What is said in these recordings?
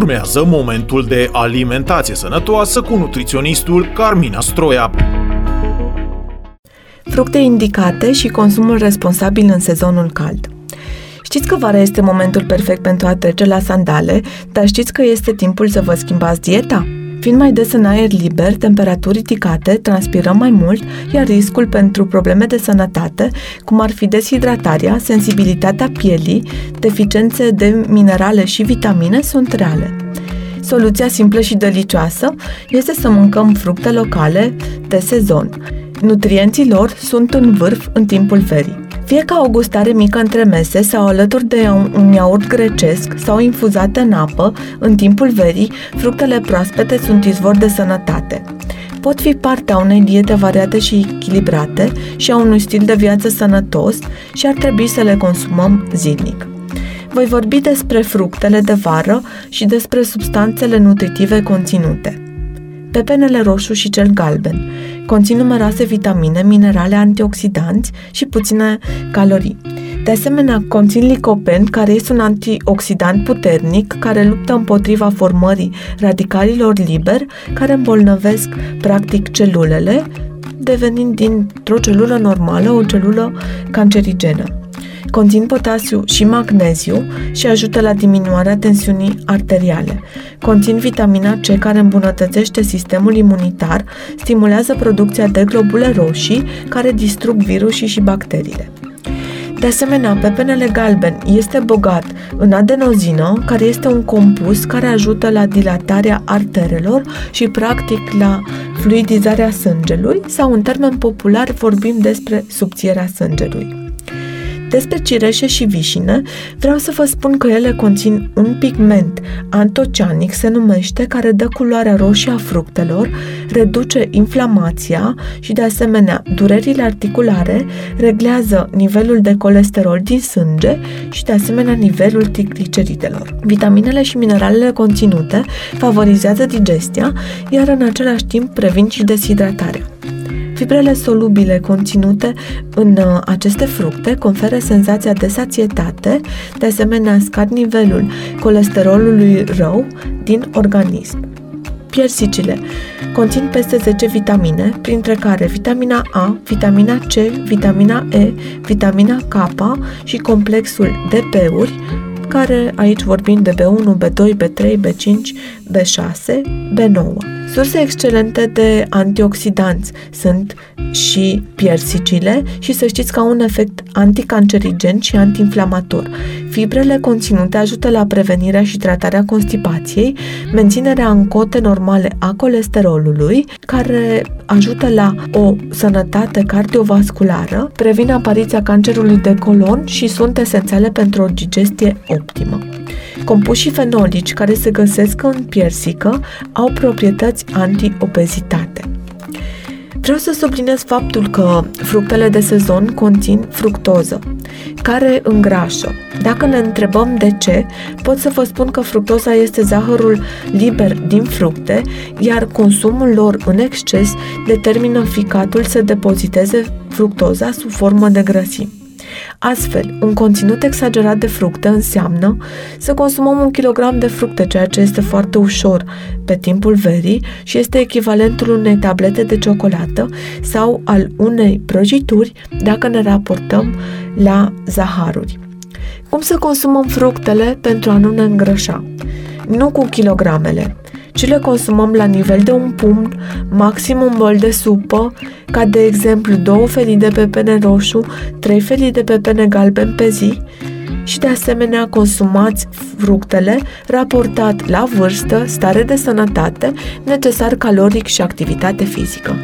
Urmează momentul de alimentație sănătoasă cu nutriționistul Carmina Stroia. Fructe indicate și consumul responsabil în sezonul cald. Știți că vara este momentul perfect pentru a trece la sandale, dar știți că este timpul să vă schimbați dieta? Fiind mai des în aer liber, temperaturi ridicate, transpirăm mai mult, iar riscul pentru probleme de sănătate, cum ar fi deshidratarea, sensibilitatea pielii, deficiențe de minerale și vitamine, sunt reale. Soluția simplă și delicioasă este să mâncăm fructe locale de sezon. Nutrienții lor sunt în vârf în timpul verii. Fie ca o gustare mică între mese sau alături de un iaurt grecesc sau infuzată în apă, în timpul verii, fructele proaspete sunt izvor de sănătate. Pot fi partea unei diete variate și echilibrate și a unui stil de viață sănătos și ar trebui să le consumăm zilnic. Voi vorbi despre fructele de vară și despre substanțele nutritive conținute. Pepenele roșu și cel galben conțin numeroase vitamine, minerale, antioxidanți și puține calorii. De asemenea, conțin licopen, care este un antioxidant puternic care luptă împotriva formării radicalilor liberi care îmbolnăvesc practic celulele, devenind dintr-o celulă normală o celulă cancerigenă. Conțin potasiu și magneziu și ajută la diminuarea tensiunii arteriale. Conțin vitamina C care îmbunătățește sistemul imunitar, stimulează producția de globule roșii care distrug virusii și bacteriile. De asemenea, pepenele galben este bogat în adenozină, care este un compus care ajută la dilatarea arterelor și practic la fluidizarea sângelui sau în termen popular vorbim despre subțierea sângelui. Despre cireșe și vișine, vreau să vă spun că ele conțin un pigment antocianic, se numește, care dă culoarea roșie a fructelor, reduce inflamația și, de asemenea, durerile articulare, reglează nivelul de colesterol din sânge și, de asemenea, nivelul trigliceridelor. Vitaminele și mineralele conținute favorizează digestia, iar în același timp previn și deshidratarea. Fibrele solubile conținute în uh, aceste fructe conferă senzația de sațietate, de asemenea scad nivelul colesterolului rău din organism. Piersicile conțin peste 10 vitamine, printre care vitamina A, vitamina C, vitamina E, vitamina K și complexul de B-uri, care aici vorbim de B1, B2, B3, B5, B6, B9. Surse excelente de antioxidanți sunt și piersicile și să știți că au un efect anticancerigen și antiinflamator. Fibrele conținute ajută la prevenirea și tratarea constipației, menținerea în cote normale a colesterolului, care ajută la o sănătate cardiovasculară, previn apariția cancerului de colon și sunt esențiale pentru o digestie optimă. Compușii fenolici care se găsesc în piersică au proprietăți anti-obezitate. Vreau să subliniez faptul că fructele de sezon conțin fructoză, care îngrașă. Dacă ne întrebăm de ce, pot să vă spun că fructoza este zahărul liber din fructe, iar consumul lor în exces determină ficatul să depoziteze fructoza sub formă de grăsimi. Astfel, un conținut exagerat de fructe înseamnă să consumăm un kilogram de fructe, ceea ce este foarte ușor pe timpul verii și este echivalentul unei tablete de ciocolată sau al unei prăjituri dacă ne raportăm la zaharuri. Cum să consumăm fructele pentru a nu ne îngrășa? Nu cu kilogramele, ci le consumăm la nivel de un pumn, maxim un bol de supă, ca de exemplu două felii de pepene roșu, trei felii de pepene galben pe zi, și de asemenea consumați fructele raportat la vârstă, stare de sănătate, necesar caloric și activitate fizică.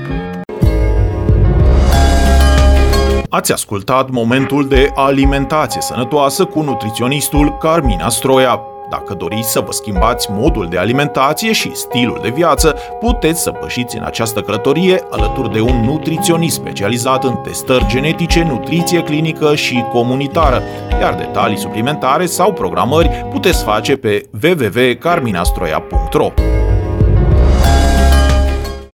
Ați ascultat momentul de alimentație sănătoasă cu nutriționistul Carmina Stroia. Dacă doriți să vă schimbați modul de alimentație și stilul de viață, puteți să pășiți în această călătorie alături de un nutriționist specializat în testări genetice, nutriție clinică și comunitară, iar detalii suplimentare sau programări puteți face pe www.carminastroia.ro.